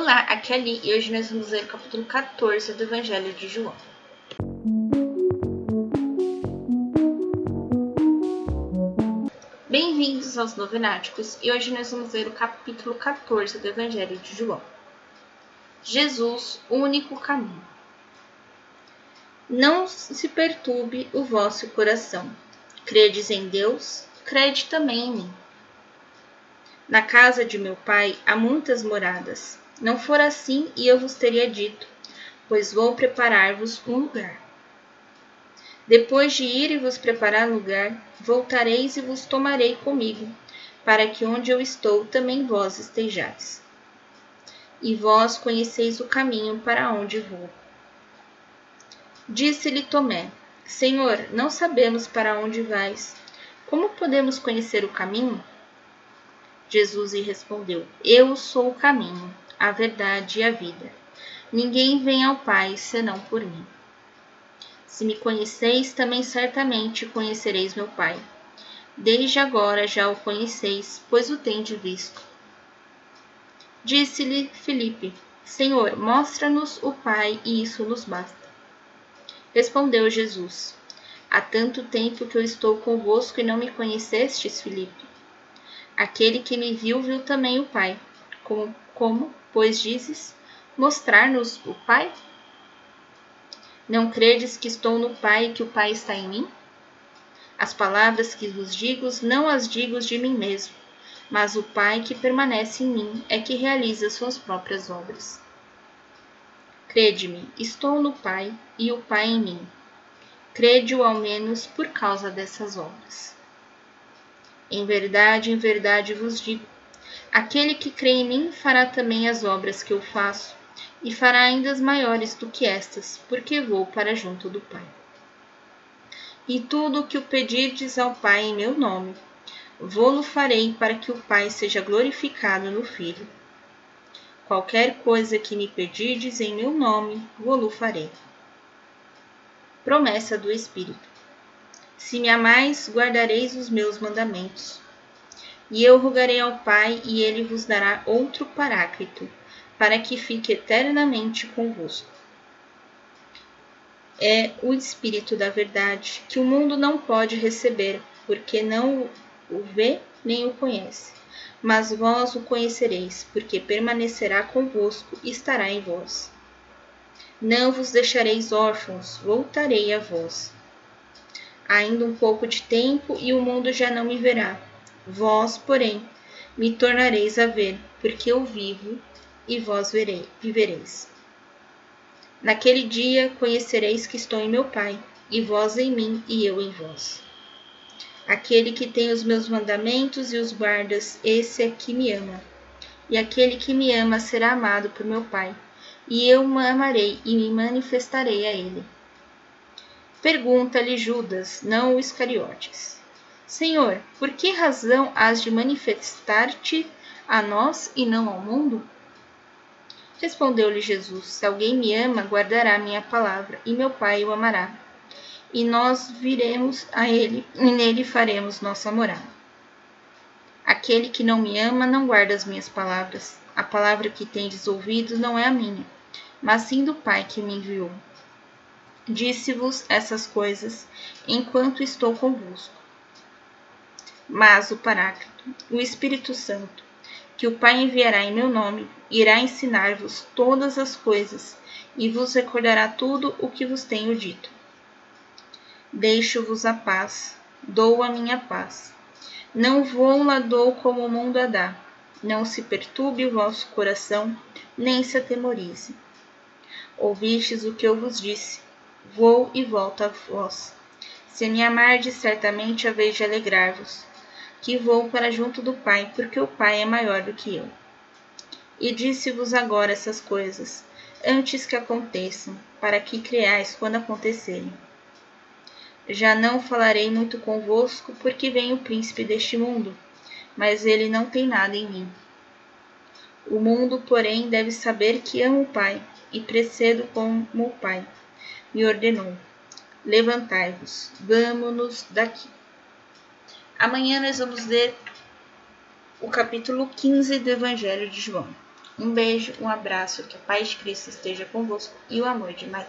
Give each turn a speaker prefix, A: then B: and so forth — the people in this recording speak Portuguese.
A: Olá, aqui é a Li e hoje nós vamos ler o capítulo 14 do Evangelho de João. Bem-vindos aos Novenáticos e hoje nós vamos ler o capítulo 14 do Evangelho de João. Jesus, o único caminho. Não se perturbe o vosso coração. Credes em Deus, crede também em mim. Na casa de meu pai há muitas moradas. Não for assim, e eu vos teria dito, pois vou preparar-vos um lugar. Depois de ir e vos preparar lugar, voltareis e vos tomarei comigo, para que onde eu estou também vós estejais. E vós conheceis o caminho para onde vou. Disse-lhe Tomé: Senhor, não sabemos para onde vais. Como podemos conhecer o caminho? Jesus lhe respondeu: Eu sou o caminho, a verdade e a vida. Ninguém vem ao Pai senão por mim. Se me conheceis, também certamente conhecereis meu Pai. Desde agora já o conheceis, pois o tendes visto. Disse-lhe Filipe: Senhor, mostra-nos o Pai, e isso nos basta. Respondeu Jesus: Há tanto tempo que eu estou convosco e não me conhecestes, Filipe. Aquele que me viu, viu também o Pai. Como, como pois dizes, mostrar-nos o Pai? Não credes que estou no Pai e que o Pai está em mim? As palavras que vos digo, não as digo de mim mesmo, mas o Pai que permanece em mim é que realiza suas próprias obras. Crede-me, estou no Pai e o Pai em mim. Crede-o ao menos por causa dessas obras. Em verdade, em verdade vos digo: aquele que crê em mim fará também as obras que eu faço, e fará ainda as maiores do que estas, porque vou para junto do Pai. E tudo o que o pedirdes ao Pai em meu nome, vou-lo farei para que o Pai seja glorificado no Filho. Qualquer coisa que me pedirdes em meu nome, vou-lo farei. Promessa do Espírito. Se me amais, guardareis os meus mandamentos. E eu rogarei ao Pai, e ele vos dará outro Paráclito, para que fique eternamente convosco. É o Espírito da Verdade, que o mundo não pode receber, porque não o vê nem o conhece. Mas vós o conhecereis, porque permanecerá convosco e estará em vós. Não vos deixareis órfãos, voltarei a vós. Ainda um pouco de tempo e o mundo já não me verá. Vós, porém, me tornareis a ver, porque eu vivo e vós verei, vivereis. Naquele dia conhecereis que estou em meu Pai, e vós em mim e eu em vós. Aquele que tem os meus mandamentos e os guardas, esse é que me ama. E aquele que me ama será amado por meu Pai, e eu o amarei e me manifestarei a ele. Pergunta-lhe Judas, não o Iscariotes: Senhor, por que razão has de manifestar-te a nós e não ao mundo? Respondeu-lhe Jesus: Se alguém me ama, guardará minha palavra, e meu Pai o amará. E nós viremos a ele, e nele faremos nossa morada. Aquele que não me ama não guarda as minhas palavras. A palavra que tendes ouvido não é a minha, mas sim do Pai que me enviou. Disse-vos essas coisas enquanto estou convosco. Mas o Paráclito, o Espírito Santo, que o Pai enviará em meu nome, irá ensinar-vos todas as coisas e vos recordará tudo o que vos tenho dito. Deixo-vos a paz, dou a minha paz. Não vou lá dou como o mundo a dá. Não se perturbe o vosso coração, nem se atemorize. Ouvistes o que eu vos disse vou e volto a vós. Se me amardes, certamente a vez de alegrar-vos, que vou para junto do Pai, porque o Pai é maior do que eu. E disse-vos agora essas coisas, antes que aconteçam, para que creais quando acontecerem. Já não falarei muito convosco, porque vem o príncipe deste mundo, mas ele não tem nada em mim. O mundo, porém, deve saber que amo o Pai, e precedo como o Pai me ordenou: Levantai-vos, vamo-nos daqui. Amanhã nós vamos ler o capítulo 15 do Evangelho de João. Um beijo, um abraço, que a paz de Cristo esteja convosco e o amor de Maria.